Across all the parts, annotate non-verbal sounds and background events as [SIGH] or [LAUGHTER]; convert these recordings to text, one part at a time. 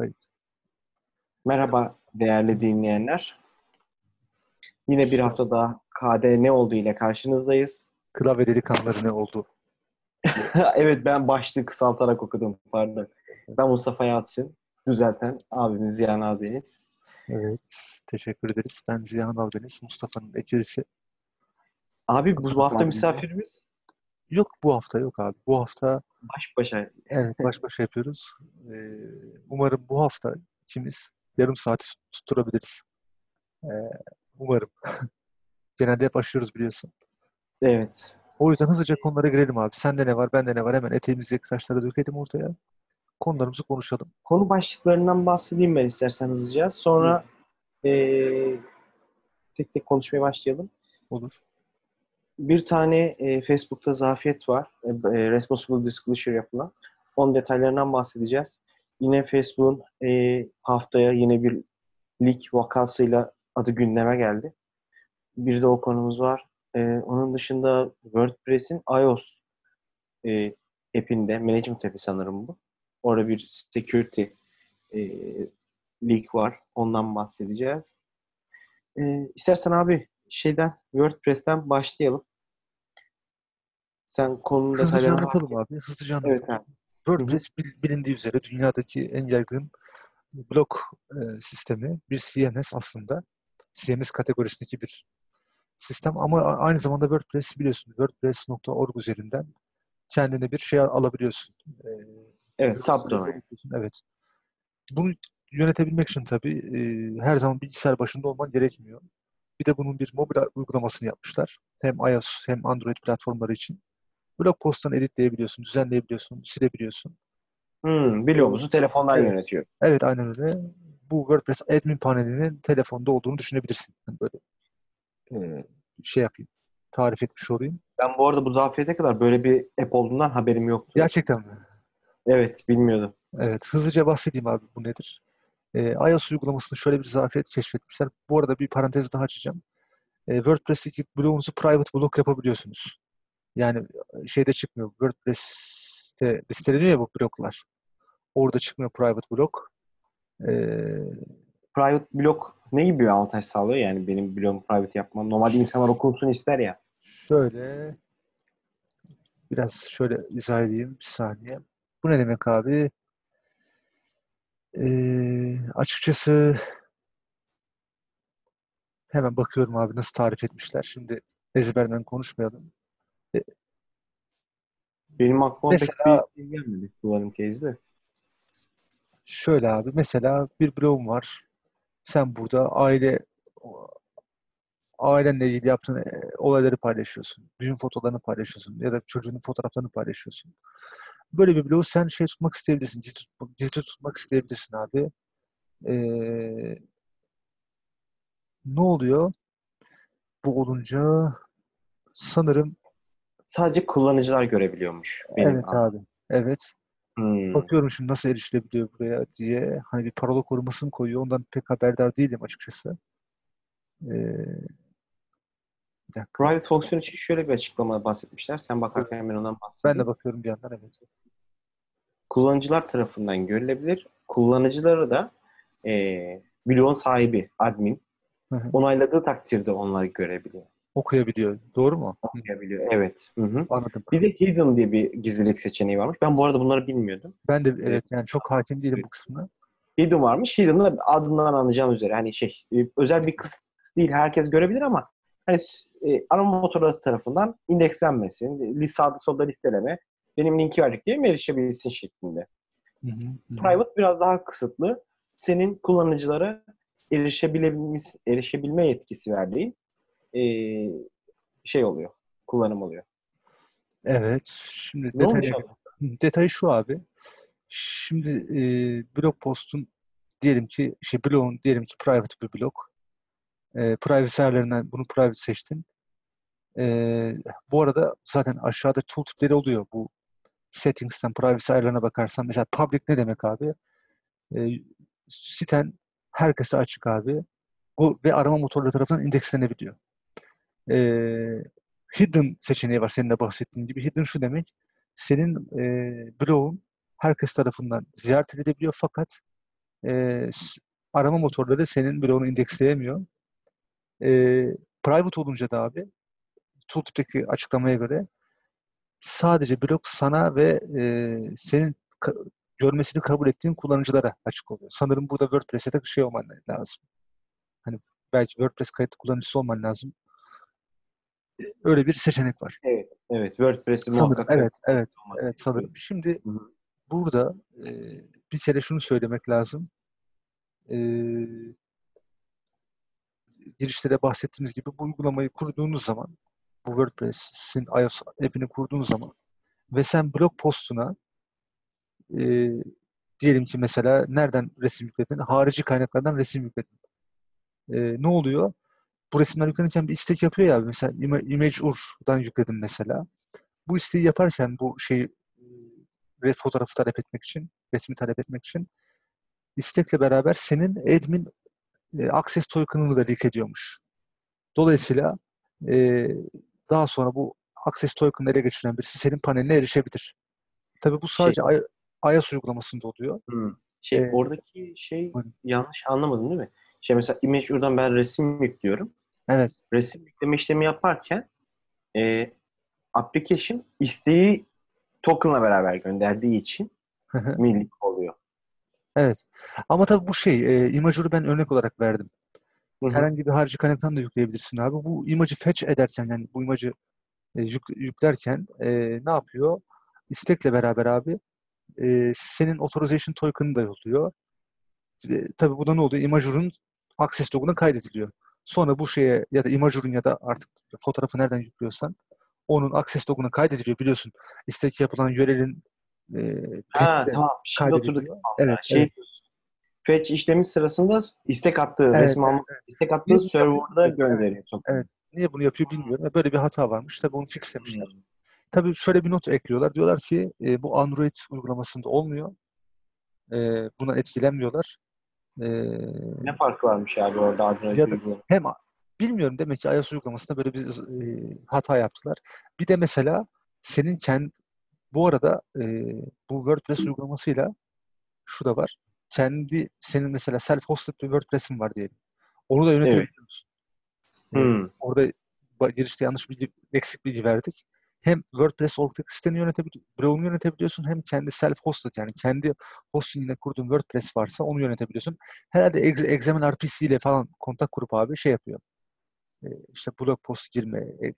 Kayıt. Merhaba değerli dinleyenler. Yine bir hafta daha KD ne oldu ile karşınızdayız. Klavye delikanlıları ne oldu? [LAUGHS] evet ben başlığı kısaltarak okudum pardon. Ben Mustafa Yalçın. Düzelten abimiz Ziyan Aldeniz. Evet. Teşekkür ederiz. Ben Ziyan Aldeniz. Mustafa'nın ekürisi. Abi bu hafta misafirimiz? Yok bu hafta yok abi. Bu hafta baş başa. Evet baş [LAUGHS] başa yapıyoruz. Ee, umarım bu hafta ikimiz yarım saati tutturabiliriz. Ee, umarım. [LAUGHS] Genelde hep aşıyoruz biliyorsun. Evet. O yüzden hızlıca konulara girelim abi. Sende ne var, bende ne var? Hemen eteğimizdeki taşları dökelim ortaya. Konularımızı konuşalım. Konu başlıklarından bahsedeyim ben istersen hızlıca. Sonra ee, tek tek konuşmaya başlayalım. Olur. Bir tane e, Facebook'ta zafiyet var. E, e, responsible disclosure yapılan. Onun detaylarından bahsedeceğiz. Yine Facebook'un e, haftaya yine bir leak vakasıyla adı gündeme geldi. Bir de o konumuz var. E, onun dışında WordPress'in iOS e, app'inde, management app'i sanırım bu. Orada bir security e, leak var. Ondan bahsedeceğiz. E, istersen abi şeyden WordPress'ten başlayalım. Sen konunun Hızlıca detaylarına anlatalım abi. Hızlıca anlatalım. Evet abi. WordPress bil- bilindiği üzere dünyadaki en yaygın blog e, sistemi bir CMS aslında. CMS kategorisindeki bir sistem ama aynı zamanda WordPress biliyorsun. WordPress.org üzerinden kendine bir şey al- alabiliyorsun. E, Evet, subdomain. Evet. Bunu yönetebilmek için tabii e, her zaman bilgisayar başında olman gerekmiyor. Bir de bunun bir mobil uygulamasını yapmışlar. Hem iOS hem Android platformları için. Blog postlarını editleyebiliyorsun, düzenleyebiliyorsun, silebiliyorsun. Hmm, biliyor musun? Telefondan Evet. yönetiyor. Evet aynen öyle. Bu WordPress admin panelinin telefonda olduğunu düşünebilirsin. Yani böyle e, şey yapayım. Tarif etmiş olayım. Ben bu arada bu zafiyete kadar böyle bir app olduğundan haberim yoktu. Gerçekten mi? Evet, bilmiyordum. Evet. Hızlıca bahsedeyim abi bu nedir? E, iOS uygulamasını şöyle bir zafiyet keşfetmişler. Bu arada bir parantez daha açacağım. E, WordPress'teki blogunuzu private blog yapabiliyorsunuz. Yani şeyde çıkmıyor. WordPress'te listeleniyor ya bu bloklar. Orada çıkmıyor private blog. E, Private blog ne gibi bir avantaj sağlıyor? Yani benim blogum private yapmam. Normalde insanlar okusun ister ya. Şöyle biraz şöyle izah edeyim bir saniye. Bu ne demek abi? Ee, açıkçası hemen bakıyorum abi nasıl tarif etmişler. Şimdi ezberden konuşmayalım. Benim aklıma Mesela- pek bir şey gelmedi kullanım case'de. Şöyle abi mesela bir blogum var. Sen burada aile ailenle ilgili yaptığın e, olayları paylaşıyorsun. Düğün fotoğraflarını paylaşıyorsun ya da çocuğunun fotoğraflarını paylaşıyorsun. Böyle bir blogu sen şey tutmak isteyebilirsin. Gizli tutmak, gizli tutmak isteyebilirsin abi. Ee, ne oluyor? Bu olunca sanırım Sadece kullanıcılar görebiliyormuş. Benim evet abi. Evet. Hmm. Bakıyorum şimdi nasıl erişilebiliyor buraya diye. Hani bir parola koruması mı koyuyor? Ondan pek haberdar değilim açıkçası. Ee. Private fonksiyon için şöyle bir açıklama bahsetmişler. Sen bakarken ben ondan bahsedeyim. Ben de bakıyorum bir yandan evet. kullanıcılar tarafından görülebilir. Kullanıcıları da e, bloğun sahibi, admin onayladığı takdirde onlar görebiliyor. Okuyabiliyor. Doğru mu? Okuyabiliyor. Evet. Hı hı. Anladım. Bir de hidden diye bir gizlilik seçeneği varmış. Ben bu arada bunları bilmiyordum. Ben de evet yani çok hakim değilim bu kısmına. Hidden varmış. Hidden da adından anlayacağım üzere. Hani şey e, özel bir kısım değil. Herkes görebilir ama hani e, arama motorları tarafından indekslenmesin. li- Sağda solda listeleme. Benim linki verdik diye mi erişebilsin şeklinde. Hı hı. Private biraz daha kısıtlı. Senin kullanıcılara erişebilme yetkisi verdiğin eee, şey oluyor. Kullanım oluyor. Evet. Şimdi Ne detayı, şu abi. Şimdi e, blog postun diyelim ki şey blogun diyelim ki private bir blog. E, privacy ayarlarından bunu private seçtin. E, bu arada zaten aşağıda tooltipleri oluyor bu settings'ten privacy ayarlarına bakarsan. Mesela public ne demek abi? E, siten herkese açık abi. Bu ve arama motorları tarafından indekslenebiliyor. E, hidden seçeneği var senin de bahsettiğin gibi. Hidden şu demek senin e, blogun herkes tarafından ziyaret edilebiliyor fakat e, arama motorları senin bloğunu indeksleyemiyor. E, private olunca da abi tooltip'teki açıklamaya göre sadece blok sana ve e, senin ka- görmesini kabul ettiğin kullanıcılara açık oluyor. Sanırım burada WordPress'e de şey olman lazım. Hani belki WordPress kayıtlı kullanıcısı olman lazım. Öyle bir seçenek var. Evet. Evet. WordPress'i Sanırım. muhakkak Evet, evet, evet sanırım. Şimdi Hı hı. burada e, bir kere şunu söylemek lazım. E, girişte de bahsettiğimiz gibi bu uygulamayı kurduğunuz zaman bu WordPress'in iOS app'ini kurduğunuz zaman ve sen blog postuna e, diyelim ki mesela nereden resim yükledin? Harici kaynaklardan resim yükledin. E, ne oluyor? Bu resimler yüklenirken bir istek yapıyor ya. Mesela Ima- ImageUr'dan yükledim mesela. Bu isteği yaparken bu şeyi e, fotoğrafı talep etmek için, resmi talep etmek için istekle beraber senin admin e, access token'ını da leak ediyormuş. Dolayısıyla e, daha sonra bu access token'ı ele geçiren birisi senin paneline erişebilir. Tabii bu sadece I- iOS uygulamasında oluyor. Hı. Şey, Ee, oradaki şey buyurun. yanlış anlamadım değil mi? Şey mesela ImageUr'dan ben resim yüklüyorum. Evet. Resim yükleme işlemi yaparken e, application isteği token'la beraber gönderdiği için millik oluyor. evet. Ama tabii bu şey, e, Image'ı ben örnek olarak verdim. Hı hı. Herhangi bir harici kaynaktan da yükleyebilirsin abi. Bu imajı fetch ederken yani bu imajı e, yük- yüklerken e, ne yapıyor? İstekle beraber abi e, senin authorization token'ı da yolluyor. E, tabii bu da ne oluyor? Imajur'un access loguna kaydediliyor. Sonra bu şeye ya da Imajur'un ya da artık fotoğrafı nereden yüklüyorsan onun access loguna kaydediliyor biliyorsun. İstek yapılan URL'in e, Ha, tamam. Şimdi oturduk. Evet, şey evet. fetch işlemi sırasında istek attığı, Evet, resim almak, istek attığı Niye bunu serverda gönderiyor. Evet. Niye bunu yapıyor bilmiyorum. E, Böyle bir hata varmış. Tabii onu fixlemişler. Hmm. Tabii şöyle bir not ekliyorlar. Diyorlar ki e, bu Android uygulamasında olmuyor. E, buna etkilenmiyorlar. E, Ne farkı varmış abi orada Android uygulaması? hem bilmiyorum demek ki iOS uygulamasında böyle bir e, hata yaptılar. Bir de mesela senin kendi bu arada e, bu WordPress uygulamasıyla şu da var. Kendi senin mesela self-hosted bir WordPress'in var diyelim. Onu da yönetebiliyorsun. E, Hmm. orada girişte yanlış bilgi, eksik bilgi verdik. Hem WordPress ortak siteni yönetebiliyorsun, blogunu yönetebiliyorsun hem kendi self-hosted yani kendi hosting'ine kurduğun WordPress varsa onu yönetebiliyorsun. Herhalde Ex- Examine RPC ile falan kontak kurup abi şey yapıyor. E, işte blog post girme, e, e,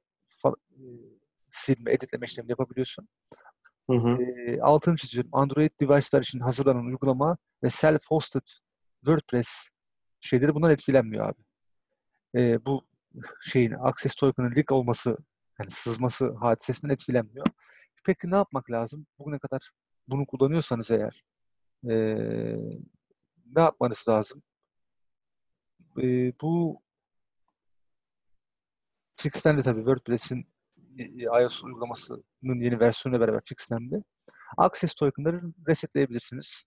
silme, editleme işlemini yapabiliyorsun. Hı hı. E, altını çiziyorum. Android device'lar için hazırlanan uygulama ve self-hosted WordPress şeyleri bundan etkilenmiyor abi. E, bu şeyin access token'ın leak olması yani sızması hadisesinden etkilenmiyor. Peki ne yapmak lazım? Bugüne kadar bunu kullanıyorsanız eğer e, ne yapmanız lazım? E, bu fixlendi tabii WordPress'in e, iOS uygulamasının yeni versiyonuyla beraber fixlendi. Access token'ları resetleyebilirsiniz.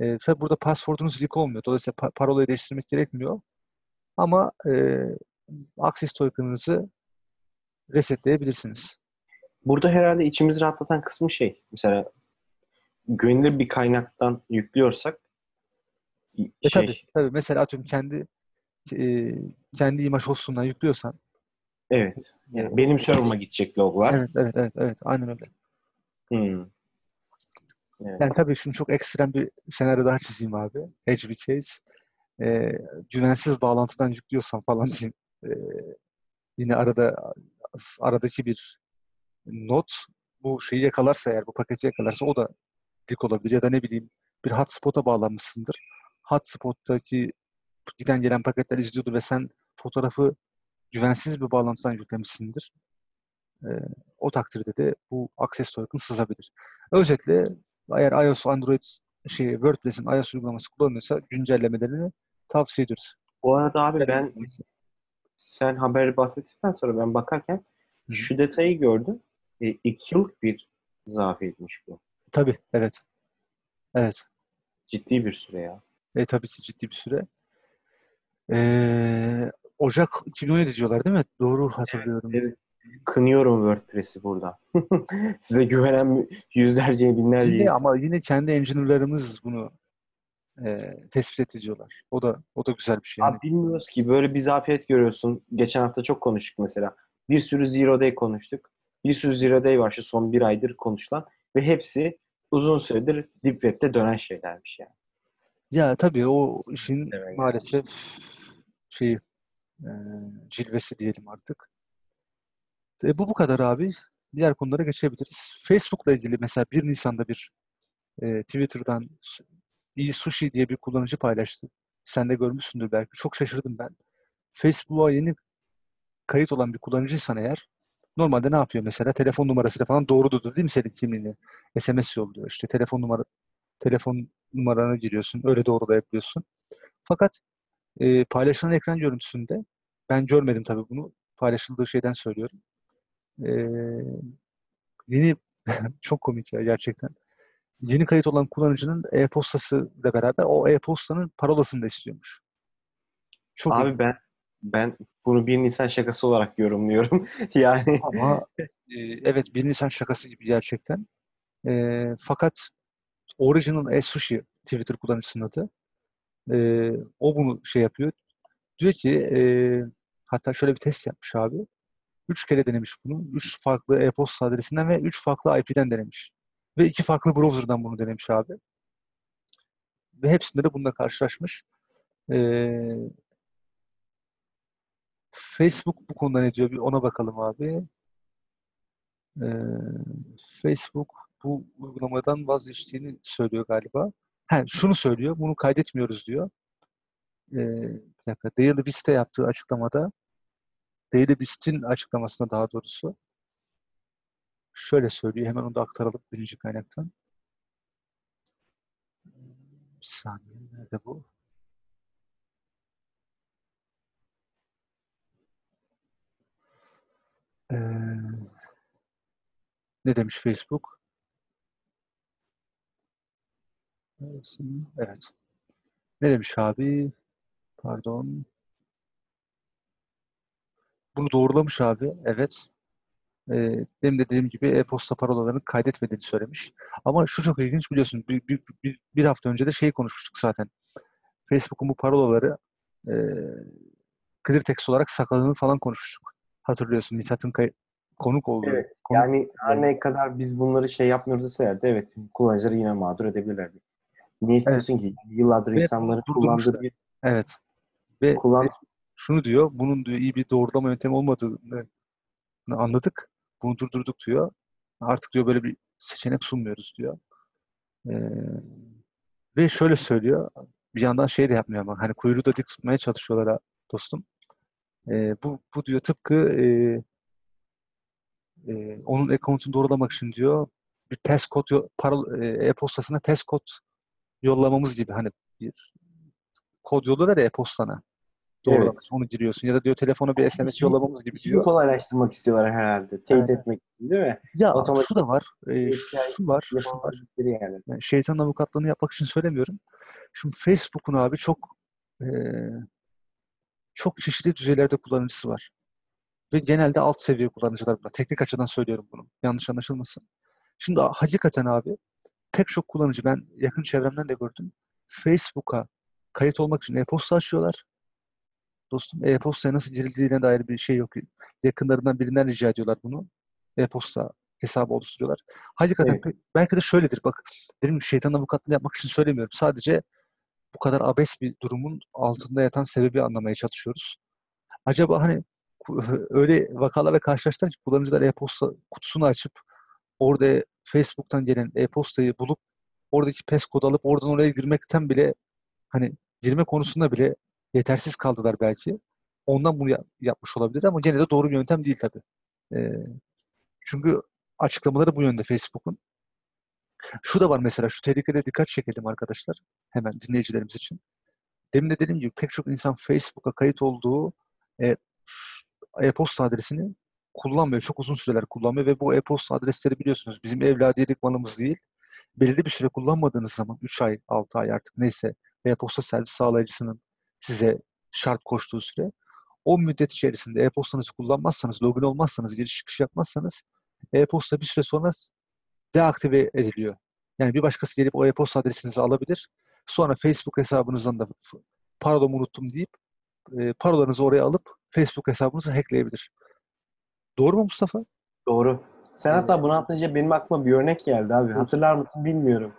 E, tabii burada password'unuz leak olmuyor. Dolayısıyla pa- parolayı değiştirmek gerekmiyor. Ama e, access token'ınızı resetleyebilirsiniz. Burada herhalde içimizi rahatlatan kısmı şey. Mesela güvenilir bir kaynaktan yüklüyorsak E şey, tabii, tabii. Mesela atıyorum kendi e, kendi imaj hostundan yüklüyorsan evet. Yani benim server'ıma gidecek loglar. evet evet evet evet aynen öyle. Hmm. Evet. Yani tabii şimdi çok ekstrem bir senaryo daha çizeyim abi. Edge bir case. E, güvensiz bağlantıdan yüklüyorsan falan diyeyim. E, yine arada aradaki bir not bu şeyi yakalarsa eğer bu paketi yakalarsa o da leak olabilir ya da ne bileyim bir hotspot'a bağlanmışsındır. Hotspot'taki giden gelen paketler izliyordur ve sen fotoğrafı güvensiz bir bağlantıdan yüklemişsindir. Ee, o takdirde de bu access token sızabilir. Özetle eğer iOS, Android, şey, WordPress'in iOS uygulaması kullanılıyorsa güncellemelerini tavsiye ediyoruz. Bu arada abi ben sen haberi bahsettikten sonra ben bakarken Hı. şu detayı gördüm. E, iki yıllık bir zafiyetmiş bu. Tabii, evet. Evet. Ciddi bir süre ya. E, tabii ki ciddi bir süre. Ee, Ocak 2017 diyorlar değil mi? Doğru hatırlıyorum. Evet. Kınıyorum WordPress'i burada. [LAUGHS] Size güvenen yüzlerce, binlerce Yine ama yine kendi engineer'larımız bunu e, tespit ediliyorlar. O da o da güzel bir şey. Yani. Abi bilmiyoruz ki böyle bir zafiyet görüyorsun. Geçen hafta çok konuştuk mesela. Bir sürü Zero Day konuştuk. Bir sürü Zero Day var şu son bir aydır konuşulan. Ve hepsi uzun süredir Deep Web'de dönen şeylermiş yani. Ya tabii o işin Evet. maalesef şeyi e, cilvesi diyelim artık. E, bu bu kadar abi. Diğer konulara geçebiliriz. Facebook'la ilgili mesela 1 Nisan'da bir e, Twitter'dan iyi sushi diye bir kullanıcı paylaştı. Sen de görmüşsündür belki. Çok şaşırdım ben. Facebook'a yeni kayıt olan bir kullanıcıysan eğer normalde ne yapıyor mesela? Telefon numarasıyla falan doğrudur değil mi senin kimliğini? SMS yolluyor. İşte telefon numara telefon numaranı giriyorsun. Öyle doğru da yapıyorsun. Fakat e, paylaşılan ekran görüntüsünde ben görmedim tabii bunu. Paylaşıldığı şeyden söylüyorum. E, yeni [LAUGHS] çok komik ya gerçekten. Yeni kayıt olan kullanıcının e-postası ile beraber o e-postanın parolasını da istiyormuş. Çok Abi ben ben bunu bir Nisan şakası olarak yorumluyorum. [LAUGHS] yani Ama e, evet bir Nisan şakası gibi gerçekten. E, fakat Original e Sushi Twitter kullanıcısının adı. E, o bunu şey yapıyor. Diyor ki e, hatta şöyle bir test yapmış abi. Üç kere denemiş bunu. Üç farklı e-posta adresinden ve üç farklı IP'den denemiş. Ve iki farklı browser'dan bunu denemiş abi. Ve hepsinde de bununla karşılaşmış. E, Facebook bu konuda ne diyor? Bir ona bakalım abi. Ee, Facebook bu uygulamadan vazgeçtiğini söylüyor galiba. Ha, şunu söylüyor, bunu kaydetmiyoruz diyor. Ee, bir dakika, Daily Beast'te yaptığı açıklamada, Daily Beast'in açıklamasında daha doğrusu şöyle söylüyor, hemen onu da aktaralım birinci kaynaktan. Bir saniye, nerede bu? Ee, ne demiş Facebook? Evet. Ne demiş abi? Pardon. Bunu doğrulamış abi. Evet. Ee, demin de dediğim gibi e-posta parolalarını kaydetmediğini söylemiş. Ama şu çok ilginç biliyorsun. Bir, bir, bir, bir hafta önce de şeyi konuşmuştuk zaten. Facebook'un bu parolaları e, clear text olarak sakladığını falan konuşmuştuk. Hatırlıyorsun. Mithat'ın konuk olduğu. Evet, konuk- yani her ne kadar biz bunları şey yapmıyoruz deseler de evet kullanıcıları yine mağdur edebilirler. Niye istiyorsun ki? Yıllardır Ve insanların kullandığı Evet. Ve kullan şunu diyor, bunun diyor iyi bir doğrulama yöntemi olmadığını anladık. Bunu durdurduk diyor. Artık diyor böyle bir seçenek sunmuyoruz diyor. Ee, ve şöyle söylüyor. Bir yandan şey de yapmıyor ama hani kuyruğu da dik tutmaya çalışıyorlar dostum. Ee, bu, bu diyor tıpkı e, e, onun account'unu doğrulamak için diyor bir yo- parol- e, e-postasına passcode yollamamız gibi hani bir kod yolluyorlar ya e-postana. Doğrulamak Evet. onu giriyorsun. Ya da diyor telefona bir SMS yollamamız gibi diyor. kolaylaştırmak istiyorlar herhalde. Teyit Evet. etmek için değil mi? Ya Otomatik şu da var. e, şu var. Şu var. Yani. Yani şeytanın avukatlığını yapmak için söylemiyorum. Şimdi Facebook'un abi çok e, çok çeşitli düzeylerde kullanıcısı var. Ve genelde alt seviye kullanıcılar bunlar. Teknik açıdan söylüyorum bunu. Yanlış anlaşılmasın. Şimdi hakikaten abi pek çok kullanıcı ben yakın çevremden de gördüm. Facebook'a kayıt olmak için e-posta açıyorlar. Dostum e-postaya nasıl girildiğine dair bir şey yok. Yakınlarından birinden rica ediyorlar bunu. E-posta hesabı oluşturuyorlar. Hakikaten Evet. belki de şöyledir. Bak dedim şeytan avukatlığını yapmak için söylemiyorum. Sadece bu kadar abes bir durumun altında yatan sebebi anlamaya çalışıyoruz. Acaba hani [LAUGHS] öyle vakalarla karşılaştılar ki kullanıcılar e-posta kutusunu açıp orada Facebook'tan gelen e-postayı bulup oradaki PES kodu alıp oradan oraya girmekten bile hani girme konusunda bile yetersiz kaldılar belki. Ondan bunu yap- yapmış olabilir ama gene de doğru bir yöntem değil tabii. Ee, çünkü açıklamaları bu yönde Facebook'un. Şu da var mesela, şu tehlikede dikkat çekelim arkadaşlar. Hemen dinleyicilerimiz için. Demin de dediğim gibi pek çok insan Facebook'a kayıt olduğu e, e-posta adresini kullanmıyor. Çok uzun süreler kullanmıyor ve bu e-posta adresleri biliyorsunuz bizim evladiyelik malımız değil. Belirli bir süre kullanmadığınız zaman 3 ay, 6 ay artık neyse e-posta servis sağlayıcısının size şart koştuğu süre o müddet içerisinde e-postanızı kullanmazsanız, login olmazsanız, giriş çıkış yapmazsanız e-posta bir süre sonra deaktive ediliyor. Yani bir başkası gelip o e-posta adresinizi alabilir. Sonra Facebook hesabınızdan da parolamı unuttum deyip e, parolanızı oraya alıp Facebook hesabınızı hackleyebilir. Doğru mu Mustafa? Doğru. Sen hatta bunu atınca benim aklıma bir örnek geldi abi. Hatırlar mısın bilmiyorum.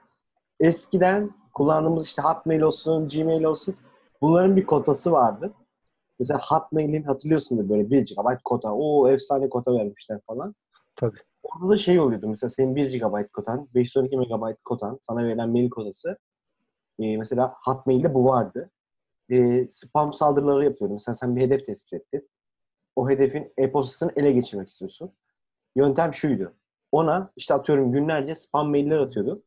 Eskiden kullandığımız işte Hotmail olsun, Gmail olsun bunların bir kotası vardı. Mesela Hotmail'in hatırlıyorsundur böyle 1 GB kota. O efsane kota vermişler falan. Tabii. Orada da şey oluyordu mesela senin 1 GB kotan, 512 MB kotan, sana verilen mail kotası. Ee, mesela Hotmail'de bu vardı. Ee, spam saldırıları yapıyordu. Mesela sen bir hedef tespit ettin. O hedefin e-postasını ele geçirmek istiyorsun. Yöntem şuydu. Ona işte atıyorum günlerce spam mailler atıyordu.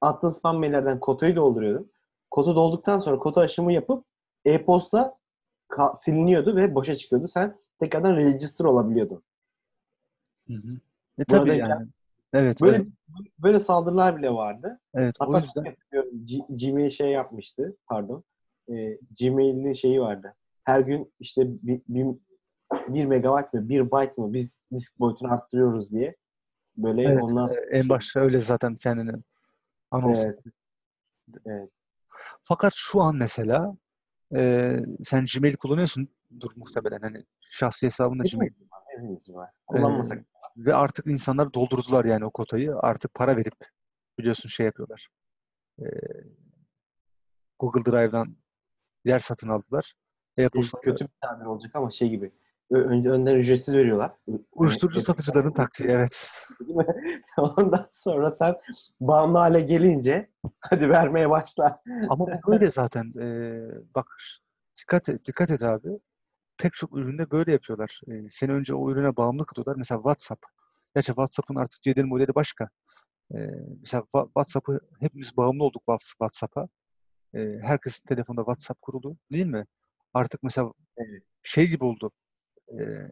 Attığın spam maillerden kotayı dolduruyordun. Kota dolduktan sonra kota aşımı yapıp e-posta siliniyordu ve boşa çıkıyordu. Sen tekrardan register olabiliyordun. Hı hı. E tabii denk yani. Evet, Böyle evet, böyle saldırılar bile vardı. evet. O Hatta yüzden hatırlıyorum, G- Gmail şey yapmıştı, pardon. Ee, Gmail'in şeyi vardı. Her gün işte bir, bir, bir megabayt mı, bir byte mı biz disk boyutunu arttırıyoruz diye. Böyle evet, ondan e, sonra en başta öyle zaten kendini anons Evet. Evet. Fakat şu an mesela e, sen Gmail kullanıyorsundur muhtemelen hani şahsi hesabında Gmail. Hepimiz var. Kullanmasak. E, ve artık insanlar doldurdular yani o kotayı. Artık para verip biliyorsun şey yapıyorlar. E, Google Drive'dan yer satın aldılar. E-posta kötü bir tabir olacak ama şey gibi. Önce önden ücretsiz veriyorlar. uyuşturucu Evet. satıcıların taktiği evet. Ondan sonra sen bağımlı hale gelince [LAUGHS] hadi vermeye başla. Ama bu böyle zaten. E, bak dikkat et, dikkat et abi. Pek çok üründe böyle yapıyorlar. E, seni önce o ürüne bağımlı kılıyorlar. Mesela WhatsApp. Gerçi WhatsApp'ın artık gelir modeli başka. E, mesela WhatsApp'ı hepimiz bağımlı olduk Whats- WhatsApp'a. E, herkesin telefonunda WhatsApp kurulu değil mi? Artık mesela Evet. şey gibi oldu.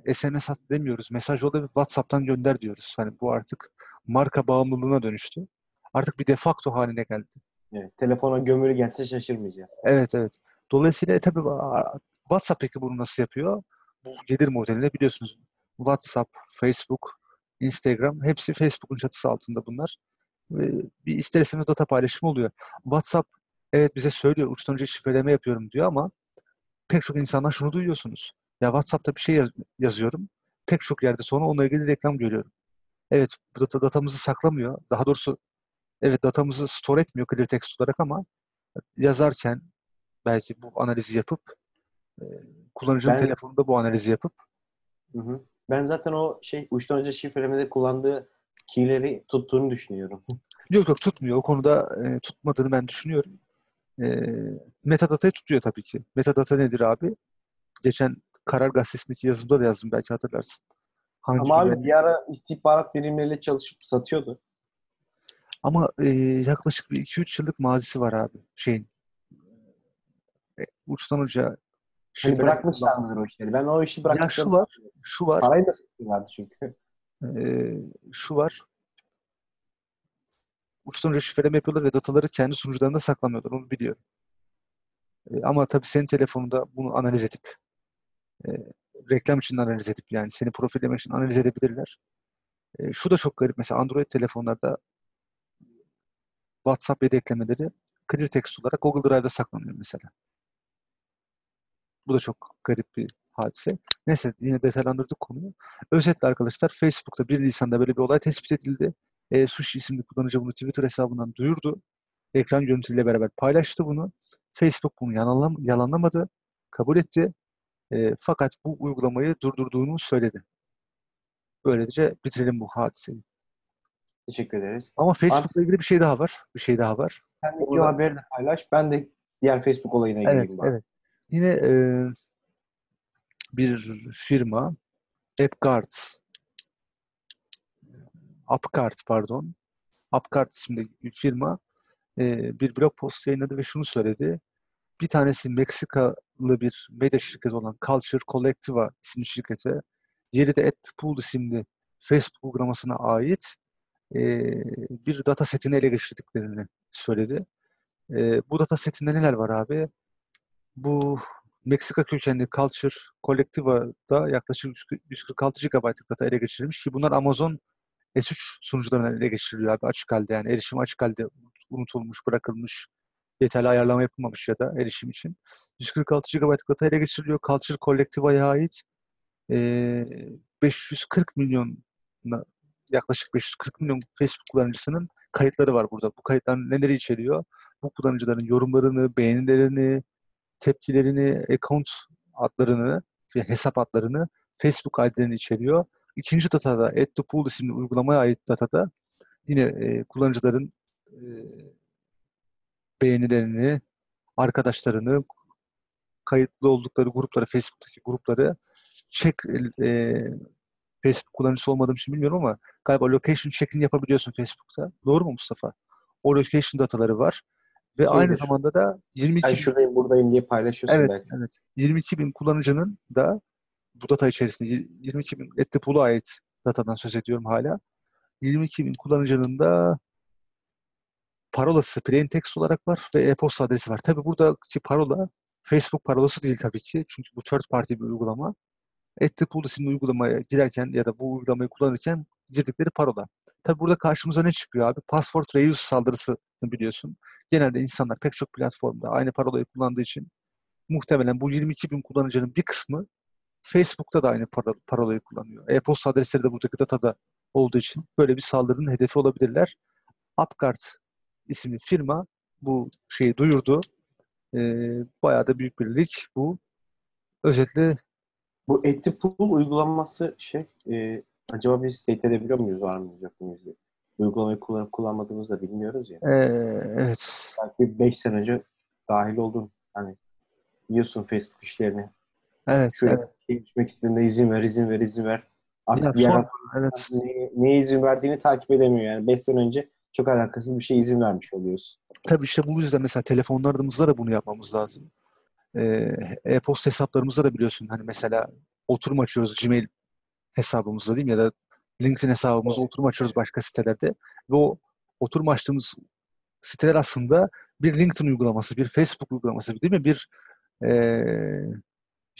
E, SMS at demiyoruz. Mesaj yolla WhatsApp'tan gönder diyoruz. Hani bu artık marka bağımlılığına dönüştü. Artık bir defakto haline geldi. Evet, telefona gömülü gelse şaşırmayacağım. Evet evet. Dolayısıyla e, tabii WhatsApp peki bunu nasıl yapıyor? Bu gelir modeline biliyorsunuz. WhatsApp, Facebook, Instagram hepsi Facebook'un çatısı altında bunlar. Ve bir ister istemez data paylaşımı oluyor. WhatsApp evet bize söylüyor uçtan uca şifreleme yapıyorum diyor ama pek çok insandan şunu duyuyorsunuz. Ya WhatsApp'ta bir şey yaz- yazıyorum. Pek çok yerde sonra onunla ilgili reklam görüyorum. Evet data, datamızı saklamıyor. Daha doğrusu evet datamızı store etmiyor clear text olarak ama yazarken belki bu analizi yapıp e, kullanıcının Ben- telefonunda bu analizi yapıp Hı hı. Ben zaten o şey uçtan önce şifrelemede kullandığı keyleri tuttuğunu düşünüyorum. [LAUGHS] yok yok tutmuyor. O konuda e, tutmadığını ben düşünüyorum. E, metadatayı tutuyor tabii ki. Metadata nedir abi? Geçen Karar Gazetesi'ndeki yazımda da yazdım belki hatırlarsın. Hangi Ama abi bir ara istihbarat birimleriyle çalışıp satıyordu. Ama e, yaklaşık bir 2-3 yıllık mazisi var abi şeyin. E, uçtan uca Hani bırakmışlar mıdır o işleri? Ben o işi Ya bırakmışlar. şu var, şu var, Parayı da satıyorlardı çünkü. e, şu var. Uçtan uca şifreleme yapıyorlar ve dataları kendi sunucularında saklamıyorlar. Onu biliyorum. E, ama tabii senin telefonunda bunu analiz edip e, reklam için analiz edip yani seni profillemek için analiz edebilirler. E, şu da çok garip. Mesela Android telefonlarda WhatsApp yedeklemeleri clear text olarak Google Drive'da saklanıyor mesela. Bu da çok garip bir hadise. Neyse yine detaylandırdık konuyu. Özetle arkadaşlar Facebook'ta 1 Nisan'da böyle bir olay tespit edildi. E, Sushi isimli kullanıcı bunu Twitter hesabından duyurdu. Ekran görüntüyle beraber paylaştı bunu. Facebook bunu yalanlam yalanlamadı. Kabul etti. E, fakat bu uygulamayı durdurduğunu söyledi. Böylece bitirelim bu hadiseyi. Teşekkür ederiz. Ama Facebook'la ilgili bir şey daha var. Bir şey daha var. Sen de o haberi de paylaş. Ben de diğer Facebook olayına Evet, gireyim. bari. evet. Yine e, bir firma AppGuard Upgard pardon Upgard isimli bir firma e, bir blog post yayınladı ve şunu söyledi. Bir tanesi Meksikalı bir medya şirketi olan Culture Collectiva isimli şirkete, diğeri de AdPool isimli Facebook uygulamasına ait e, bir data setini ele geçirdiklerini söyledi. E, bu data setinde neler var abi? Bu Meksika kökenli Culture Collectiva'da yaklaşık 146 GB'lık data ele geçirilmiş ki bunlar Amazon S3 sunucularından ele geçiriliyor abi açık halde yani erişim açık halde unutulmuş, bırakılmış yeterli ayarlama yapılmamış ya da erişim için. 146 GB data ele geçiriliyor. Culture Collective'a ait e, 540 milyon yaklaşık 540 milyon Facebook kullanıcısının kayıtları var burada. Bu kayıtlar neleri içeriyor? Bu kullanıcıların yorumlarını, beğenilerini, tepkilerini, account adlarını, hesap adlarını, Facebook ID'lerini içeriyor. İkinci datada Add to Pool isimli uygulamaya ait datada yine e, kullanıcıların e, beğenilerini, arkadaşlarını, kayıtlı oldukları grupları, Facebook'taki grupları check e, Facebook kullanıcısı olmadığım için bilmiyorum ama galiba location check'ini yapabiliyorsun Facebook'ta. Doğru mu Mustafa? O location dataları var. Ve Şeydir. aynı zamanda da 22 ben şuradayım buradayım diye paylaşıyorsun evet, belki. Evet. 22 bin kullanıcının da bu data içerisinde 22 bin Ettipool'a ait datadan söz ediyorum hala. 22 bin kullanıcının da parolası plain text olarak var ve e-posta adresi var. Tabi buradaki parola Facebook parolası değil tabii ki. Çünkü bu third party bir uygulama. Ettipool isimli uygulamaya girerken ya da bu uygulamayı kullanırken girdikleri parola. Tabi burada karşımıza ne çıkıyor abi? Password reuse saldırısı biliyorsun. Genelde insanlar pek çok platformda aynı parolayı kullandığı için muhtemelen bu 22 bin kullanıcının bir kısmı Facebook'ta da aynı parolayı kullanıyor. E-posta adresleri de buradaki datada olduğu için böyle bir saldırının hedefi olabilirler. Upguard isimli firma bu şeyi duyurdu. Ee, bayağı da büyük bir lig bu. Özetle bu Etipool uygulaması şey e, acaba biz teyit edebiliyor muyuz var mıyız yok muyuz diye. Uygulamayı kullanıp kullanmadığımızı da bilmiyoruz ya. Ee, evet. Belki 5 sene önce dahil oldum. Hani biliyorsun Facebook işlerini. Evet. Şöyle evet. geçmek istediğinde izin ver, izin ver, izin ver. Artık ya bir son, evet. ne, neye izin verdiğini takip edemiyor yani. 5 sene önce çok alakasız bir şey izin vermiş oluyorsun. Tabii işte bu yüzden mesela telefonlarımızda da bunu yapmamız lazım. Ee, e-posta hesaplarımızda da biliyorsun hani mesela oturum açıyoruz Gmail hesabımızda değil mi ya da LinkedIn hesabımızda evet. oturum açıyoruz başka sitelerde ve o oturum açtığımız siteler aslında bir LinkedIn uygulaması, bir Facebook uygulaması değil mi? Bir e,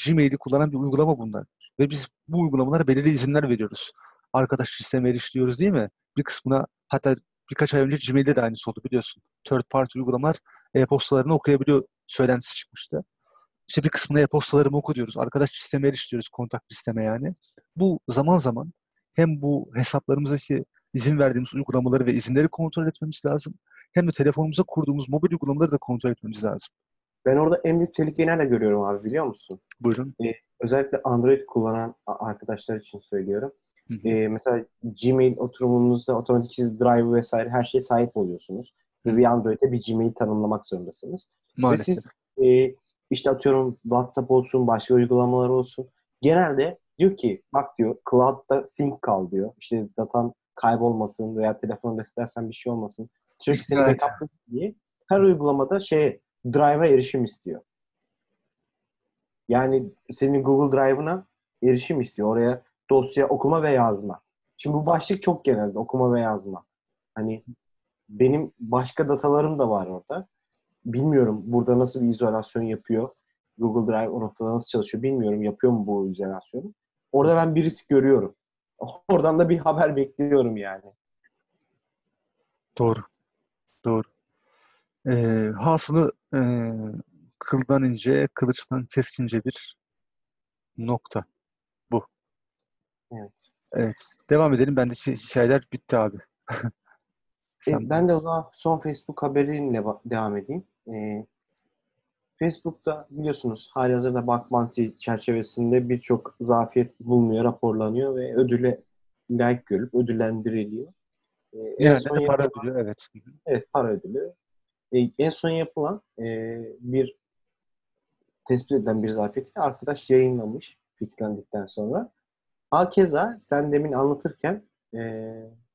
Gmail'i kullanan bir uygulama bunlar. Ve biz bu uygulamalara belirli izinler veriyoruz. Arkadaş sisteme eriştiriyoruz değil mi? Bir kısmına hatta birkaç ay önce Gmail'de de aynısı oldu biliyorsun. Third party uygulamalar e-postalarını okuyabiliyor söylentisi çıkmıştı. İşte bir kısmına e-postalarımı oku diyoruz. Arkadaş sisteme eriştiriyoruz, kontak sisteme yani. Bu zaman zaman hem bu hesaplarımızdaki izin verdiğimiz uygulamaları ve izinleri kontrol etmemiz lazım. Hem de telefonumuza kurduğumuz mobil uygulamaları da kontrol etmemiz lazım. Ben orada en büyük tehlikeyi nerede görüyorum abi biliyor musun? Buyurun. Ee, özellikle Android kullanan arkadaşlar için söylüyorum. Ee, mesela Gmail oturumunuzda otomatik siz Drive vesaire her şeye sahip oluyorsunuz. Ve bir Android'e bir Gmail tanımlamak zorundasınız. Maalesef. Ve siz e, işte atıyorum WhatsApp olsun, başka uygulamalar olsun. Genelde diyor ki bak diyor cloud'da sync kal diyor. İşte datan kaybolmasın veya telefonu beslersen bir şey olmasın. Sürekli seni evet. backup'lasın diye her uygulamada şey Drive'a erişim istiyor. Yani senin Google Drive'ına erişim istiyor. Oraya dosya okuma ve yazma. Şimdi bu başlık çok genelde okuma ve yazma. Hani benim başka datalarım da var orada. Bilmiyorum burada nasıl bir izolasyon yapıyor. Google Drive o noktada nasıl çalışıyor bilmiyorum. Yapıyor mu bu izolasyonu? Orada ben bir risk görüyorum. Oradan da bir haber bekliyorum yani. Doğru. Doğru. Ee, hasılı e, kıldan ince, kılıçtan keskince bir nokta. Evet. Evet. Devam edelim. Ben de hikayeler bitti abi. [LAUGHS] e, ben de o zaman son Facebook haberiyle devam edeyim. E, Facebook'ta biliyorsunuz hali hazırda bug bounty çerçevesinde birçok zafiyet bulunuyor, raporlanıyor ve ödüle layık görülüp ödüllendiriliyor. Ee, en son para yapılan, ödülü, evet. Evet, para ödülü. Ee, en son yapılan e, bir tespit edilen bir zafiyeti arkadaş yayınlamış fixlendikten sonra. Hakeza sen demin anlatırken e,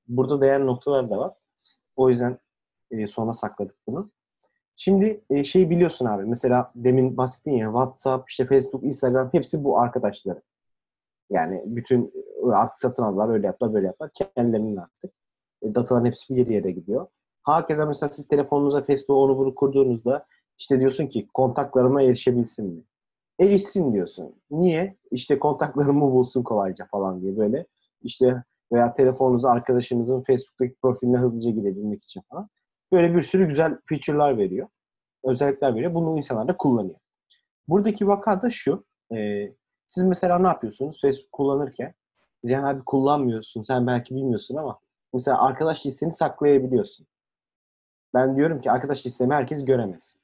burada değer noktalar da var. O yüzden e, sona sakladık bunu. Şimdi e, şey biliyorsun abi mesela demin bahsettin ya WhatsApp, işte Facebook, Instagram hepsi bu arkadaşları. Yani bütün e, artık satın aldılar, öyle yaptılar, böyle yaptılar. Kendilerinin artık. E, dataların hepsi bir yere gidiyor. Hakeza mesela siz telefonunuza Facebook onu bunu kurduğunuzda işte diyorsun ki kontaklarıma erişebilsin mi? Erişsin diyorsun. Niye? İşte kontaklarımı bulsun kolayca falan diye böyle. İşte veya telefonunuza arkadaşınızın Facebook'taki profiline hızlıca girebilmek için falan. Böyle bir sürü güzel feature'lar veriyor. özellikler veriyor. Bunu insanlar da kullanıyor. Buradaki vaka da şu. E, siz mesela ne yapıyorsunuz Facebook kullanırken? Ziyan abi kullanmıyorsun. Sen belki bilmiyorsun ama mesela arkadaş listeni saklayabiliyorsun. Ben diyorum ki arkadaş listemi herkes göremez.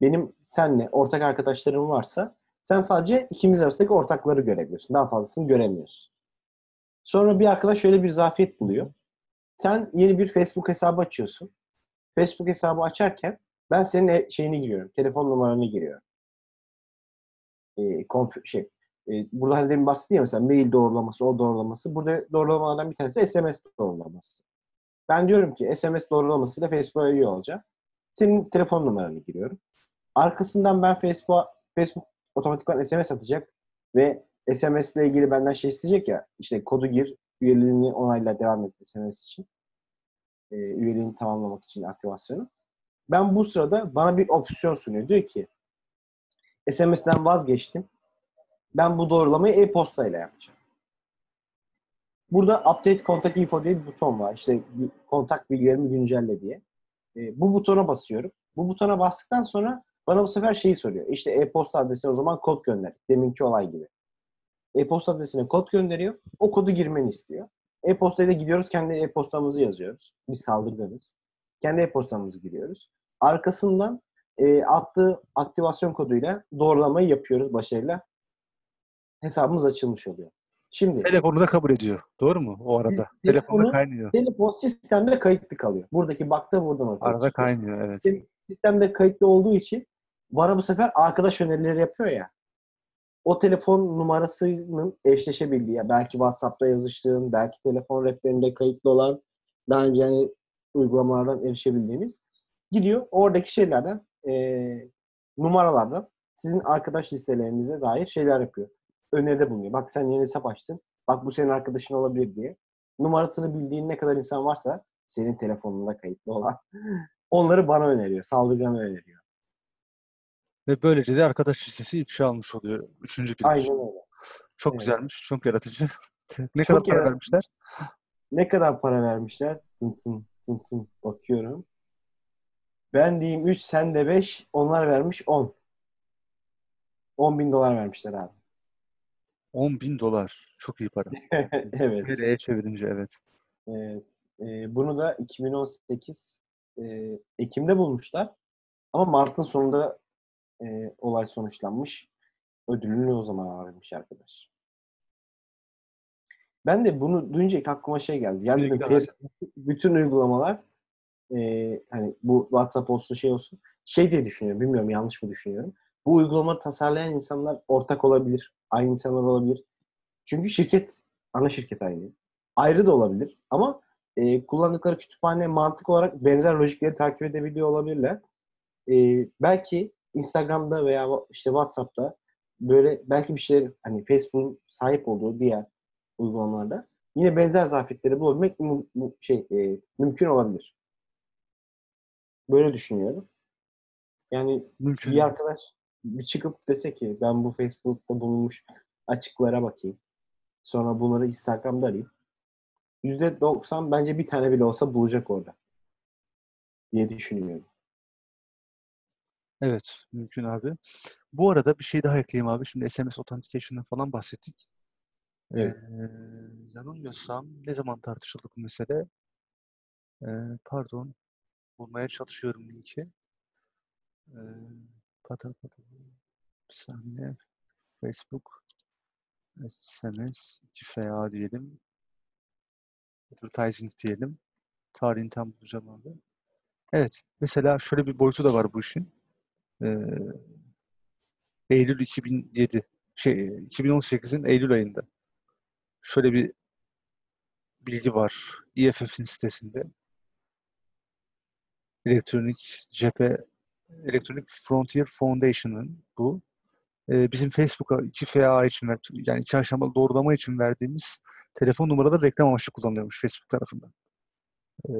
Benim senle ortak arkadaşlarım varsa sen sadece ikimiz arasındaki ortakları görebiliyorsun. Daha fazlasını göremiyorsun. Sonra bir arkadaş şöyle bir zafiyet buluyor. Sen yeni bir Facebook hesabı açıyorsun. Facebook hesabı açarken ben senin e- şeyini giriyorum. Telefon numaranı giriyorum. Ee, konf- şey, e, burada hani demin bahsettim ya mesela mail doğrulaması, o doğrulaması. Burada doğrulamalardan bir tanesi SMS doğrulaması. Ben diyorum ki SMS doğrulamasıyla Facebook'a üye olacağım. Senin telefon numaranı giriyorum. Arkasından ben Facebook Facebook otomatikman SMS atacak ve SMS ile ilgili benden şey isteyecek ya işte kodu gir, üyeliğini onayla devam et SMS için. E, üyeliğini tamamlamak için aktivasyonu. Ben bu sırada bana bir opsiyon sunuyor. Diyor ki SMS'den vazgeçtim. Ben bu doğrulamayı e-posta ile yapacağım. Burada Update Contact Info diye bir buton var. İşte kontak bilgilerimi güncelle diye. E, bu butona basıyorum. Bu butona bastıktan sonra bana bu sefer şeyi soruyor. İşte e-posta adresine o zaman kod gönder. Deminki olay gibi. E-posta adresine kod gönderiyor. O kodu girmeni istiyor. E-postaya da gidiyoruz. Kendi e-postamızı yazıyoruz. Biz saldırganız. Kendi e-postamızı giriyoruz. Arkasından e, attığı aktivasyon koduyla doğrulamayı yapıyoruz başarıyla. Hesabımız açılmış oluyor. Şimdi Telefonu da kabul ediyor. Doğru mu? O arada. Telefonu- Telefonda kaynıyor. telefon sistemde kayıtlı kalıyor. Buradaki baktığım buradan ortaya Arada kaynıyor evet. Sistem- Sistemde kayıtlı olduğu için bana bu sefer arkadaş önerileri yapıyor ya. O telefon numarasının eşleşebildiği, ya belki WhatsApp'ta yazıştığın, belki telefon rehberinde kayıtlı olan daha önce hani uygulamalardan erişebildiğiniz gidiyor oradaki şeylerden eee, numaralardan sizin arkadaş listelerinize dair şeyler yapıyor. Öneride bulunuyor. Bak sen yeni hesap açtın. Bak bu senin arkadaşın olabilir diye. Numarasını bildiğin ne kadar insan varsa senin telefonunda kayıtlı olan [LAUGHS] onları bana öneriyor. Saldırganı öneriyor. Ve böylece de arkadaş listesi ifşa almış oluyor. Üçüncü bir. Aynen öyle. Çok Evet. güzelmiş. Çok yaratıcı. [LAUGHS] ne Çok kadar para yaratıcı. vermişler? Ne kadar para vermişler? Tın tın tın tın bakıyorum. Ben diyeyim 3, sen de 5. Onlar vermiş 10. 10 bin dolar vermişler abi. 10 bin dolar. Çok iyi para. [LAUGHS] evet. TL'ye çevirince evet. evet. Ee, bunu da 2018 e, Ekim'de bulmuşlar. Ama Mart'ın sonunda e, olay sonuçlanmış. Ödülünü o zaman alabilmiş arkadaş. Ben de bunu duyunca ilk aklıma şey geldi. Yani dedim, Facebook, bütün uygulamalar e, hani bu WhatsApp olsun şey olsun şey diye düşünüyorum. Bilmiyorum yanlış mı düşünüyorum. Bu uygulama tasarlayan insanlar ortak olabilir. Aynı insanlar olabilir. Çünkü şirket, ana şirket aynı. Ayrı da olabilir. Ama e, kullandıkları kütüphane mantık olarak benzer lojikleri takip edebiliyor olabilirler. E, belki Instagram'da veya işte WhatsApp'ta böyle belki bir şeyler hani Facebook'un sahip olduğu diğer uygulamalarda yine benzer zafiyetleri bulabilmek mu- mu- şey e, mümkün olabilir. Böyle düşünüyorum. Yani Mümkün. bir arkadaş bir çıkıp dese ki ben bu Facebook'ta bulunmuş açıklara bakayım. Sonra bunları Instagram'da arayayım. %90 bence bir tane bile olsa bulacak orada. Diye düşünüyorum. Evet, mümkün abi. Bu arada bir şey daha ekleyeyim abi. Şimdi SMS Authentication'dan falan bahsettik. Evet. Ee, yanılmıyorsam ne zaman tartışıldı bu mesele? Ee, pardon. Bulmaya çalışıyorum linki. Ee, pata pata. Bir saniye. Facebook SMS 2FA diyelim. Advertising diyelim. Tarihini tam bulacağım abi. Evet. Mesela şöyle bir boyutu da var bu işin. Ee, Eylül 2007 şey 2018'in Eylül ayında şöyle bir bilgi var EFF'in sitesinde. Elektronik cephe Electronic Frontier Foundation'ın bu e, bizim Facebook'a 2FA için yani iki aşamalı doğrulama için verdiğimiz telefon numaraları reklam amaçlı kullanılıyormuş Facebook tarafından. E,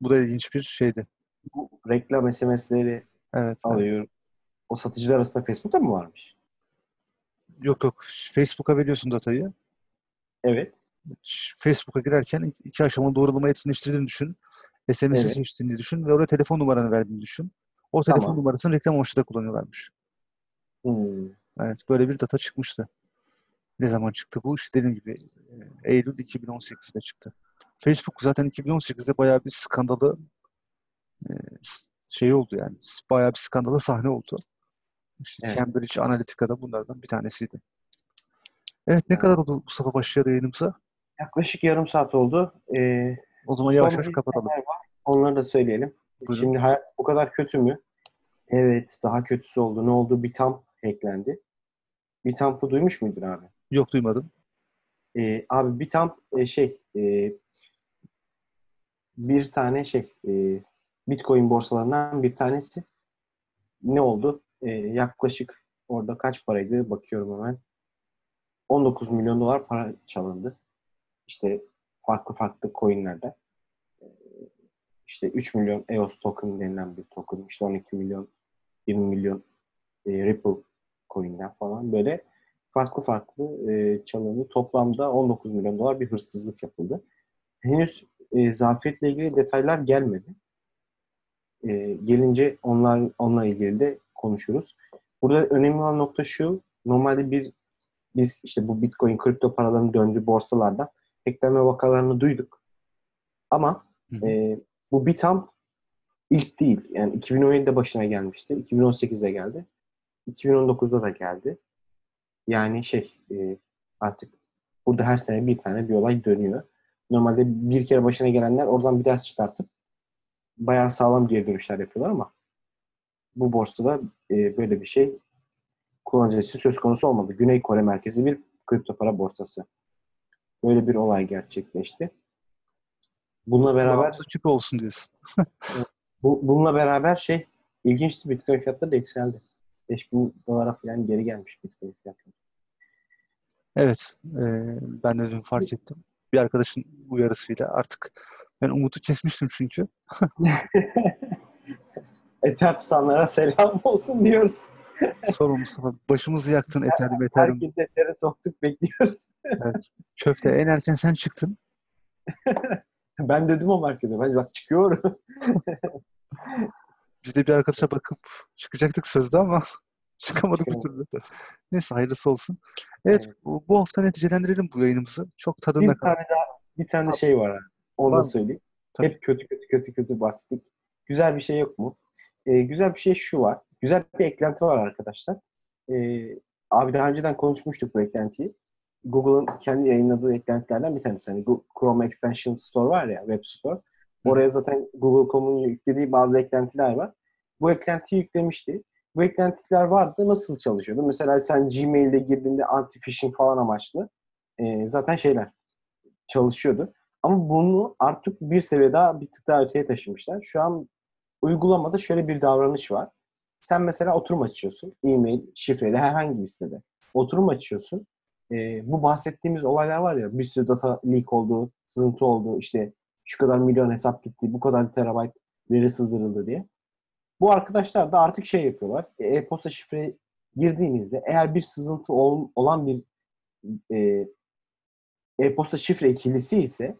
bu da ilginç bir şeydi. Bu reklam SMS'leri Evet. evet. alıyor. O satıcılar arasında Facebook'ta mı varmış? Yok yok. Facebook'a veriyorsun datayı. Evet. Facebook'a girerken iki aşamalı doğrulama etkinleştirdiğini düşün. SMS'i Evet. seçtiğini düşün ve oraya telefon numaranı verdiğini düşün. O telefon Tamam. numarasını reklam amaçlı da kullanıyorlarmış. Hmm. Evet, böyle bir data çıkmıştı. Ne zaman çıktı bu? İşte dediğim gibi e, Eylül 2018'de çıktı. Facebook zaten 2018'de bayağı bir skandalı e, şey oldu yani. Bayağı bir skandala sahne oldu. İşte Evet. Cambridge Analytica'da bunlardan bir tanesiydi. Evet, ne Evet. kadar oldu Mustafa başlayalı yayınımıza? Yaklaşık yarım saat oldu. Ee, O zaman yavaş yavaş kapatalım. Onları da söyleyelim. Buyurun. Şimdi hayat bu kadar kötü mü? Evet, daha kötüsü oldu. Ne oldu? Bitamp hacklendi. Bitamp'ı duymuş muydun abi? Yok duymadım. Ee, abi Bitamp e, şey e, bir tane şey e, Bitcoin borsalarından bir tanesi. Ne oldu? E, yaklaşık orada kaç paraydı? Bakıyorum hemen. 19 milyon dolar para çalındı. İşte farklı farklı coinlerden. E, işte 3 milyon EOS token denilen bir token. İşte 12 milyon 20 milyon e, Ripple coin'den falan böyle farklı farklı e, çalındı. Toplamda 19 milyon dolar bir hırsızlık yapıldı. Henüz e, zafiyetle ilgili detaylar gelmedi. E, gelince onlar onunla ilgili de konuşuruz. Burada önemli olan nokta şu. Normalde bir biz işte bu Bitcoin kripto paraların döndüğü borsalardan eklenme vakalarını duyduk. Ama Hı hı. e, bu Bitamp ilk değil. Yani 2017'de başına gelmişti. 2018'de geldi. 2019'da da geldi. Yani şey e, artık burada her sene bir tane bir olay dönüyor. Normalde bir kere başına gelenler oradan bir ders çıkartıp bayağı sağlam geri dönüşler yapıyorlar ama bu borsada e, böyle bir şey kullanıcısı söz konusu olmadı. Güney Kore merkezi bir kripto para borsası. Böyle bir olay gerçekleşti. Bununla beraber açık olsun diyorsun. bu, bununla beraber şey ilginçti Bitcoin fiyatları da yükseldi. 5000 dolara falan geri gelmiş Bitcoin fiyatları. Evet, e, ben de dün fark ettim. Bir arkadaşın uyarısıyla artık ben umutu kesmiştim çünkü. [LAUGHS] Ether tutanlara selam olsun diyoruz. Sonra Mustafa başımızı yaktın Ethereum, Ethereum. Herkese Ether'e soktuk bekliyoruz. Evet. Köfte en erken sen çıktın. [LAUGHS] Ben dedim o herkese. Ben bak çıkıyor. [LAUGHS] Biz de bir arkadaşa bakıp çıkacaktık sözde ama [LAUGHS] çıkamadık bir türlü. Neyse hayırlısı olsun. Evet, Evet. bu, hafta neticelendirelim bu yayınımızı. Çok tadında bir tane daha bir tane şey var. abi. Onu da söyleyeyim. Tabii. Hep kötü kötü kötü kötü bahsettik. Güzel bir şey yok mu? Ee, güzel bir şey şu var. Güzel bir eklenti var arkadaşlar. Ee, abi daha önceden konuşmuştuk bu eklentiyi. Google'ın kendi yayınladığı eklentilerden bir tanesi. Hani Chrome Extension Store var ya, Web Store. Oraya zaten Google.com'un yüklediği bazı eklentiler var. Bu eklentiyi yüklemişti. Bu eklentiler vardı. Nasıl çalışıyordu? Mesela sen Gmail'de girdiğinde anti-phishing falan amaçlı e, zaten şeyler çalışıyordu. Ama bunu artık bir seviye daha bir tık daha öteye taşımışlar. Şu an uygulamada şöyle bir davranış var. Sen mesela oturum açıyorsun. E-mail, şifreli herhangi bir sitede. Oturum açıyorsun. Ee, bu bahsettiğimiz olaylar var ya bir sürü data leak oldu, sızıntı oldu, işte şu kadar milyon hesap gitti, bu kadar terabayt veri sızdırıldı diye. Bu arkadaşlar da artık şey yapıyorlar. E, E-posta şifre girdiğinizde eğer bir sızıntı ol- olan bir e, e-posta şifre ikilisi ise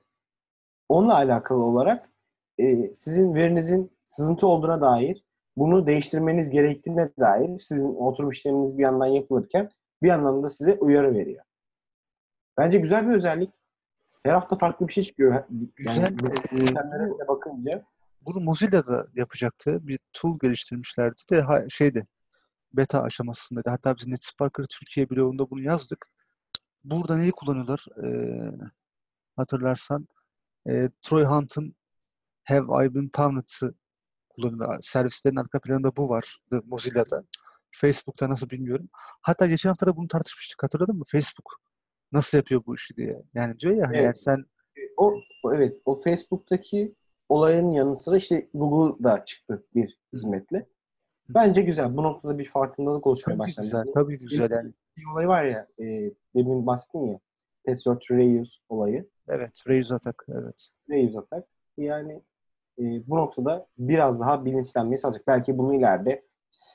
onunla alakalı olarak e, sizin verinizin sızıntı olduğuna dair bunu değiştirmeniz gerektiğine dair sizin oturum işleminiz bir yandan yapılırken bir yandan da size uyarı veriyor. Bence güzel bir özellik. Her hafta farklı bir şey çıkıyor. Güzel. Yani Ee, bakınca Bunu Mozilla da yapacaktı. Bir tool geliştirmişlerdi de şeydi beta aşamasındaydı. Hatta biz NetSparker Türkiye bloğunda bunu yazdık. Burada neyi kullanıyorlar? Ee, hatırlarsan e, Troy Hunt'ın Have I Been Pounded'sı kullanıyorlar. Servislerin arka planında bu var Mozilla'da. Facebook'ta nasıl bilmiyorum. Hatta geçen hafta da bunu tartışmıştık. Hatırladın mı? Facebook nasıl yapıyor bu işi diye. Yani diyor ya hani Evet. eğer sen o o- evet o Facebook'taki olayın yanı sıra işte Google'da çıktı bir hizmetle. Bence güzel. Bu noktada bir farkındalık oluşmaya başladı. güzel, tabii güzel yani. Bir olay var ya, e, demin bahsettim ya, password reuse olayı, Evet, Raise Attack, evet. reuse attack. Yani e, bu noktada biraz daha bilinçlenmeyi sağlayacak. Belki bunu ileride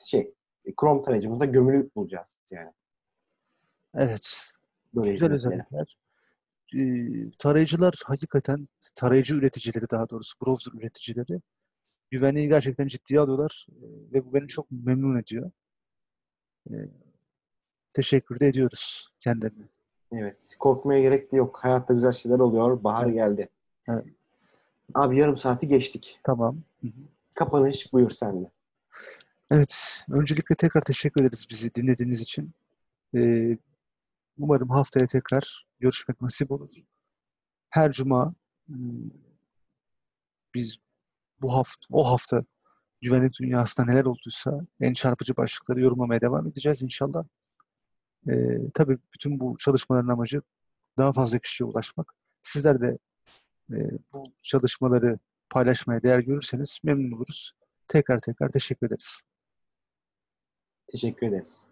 şey, Chrome tarayıcımızda gömülü bulacağız yani. Evet, Böyle güzel özellikler. e, tarayıcılar hakikaten tarayıcı üreticileri daha doğrusu browser üreticileri güvenliği gerçekten ciddiye alıyorlar e, ve bu beni çok memnun ediyor. E, teşekkür de ediyoruz kendilerine. Evet. Korkmaya gerek de yok. Hayatta güzel şeyler oluyor. Bahar Evet. geldi. Evet. Abi yarım saati geçtik. Tamam. Hı hı. Kapanış buyur sen de. Evet, öncelikle tekrar teşekkür ederiz bizi dinlediğiniz için. Ee, umarım haftaya tekrar görüşmek nasip olur. Her cuma hmm, biz bu hafta, o hafta güvenlik dünyasında neler olduysa en çarpıcı başlıkları yorumlamaya devam edeceğiz inşallah. Ee, tabii bütün bu çalışmaların amacı daha fazla kişiye ulaşmak. Sizler de e, bu çalışmaları paylaşmaya değer görürseniz memnun oluruz. Tekrar tekrar teşekkür ederiz. Teşekkür ederiz.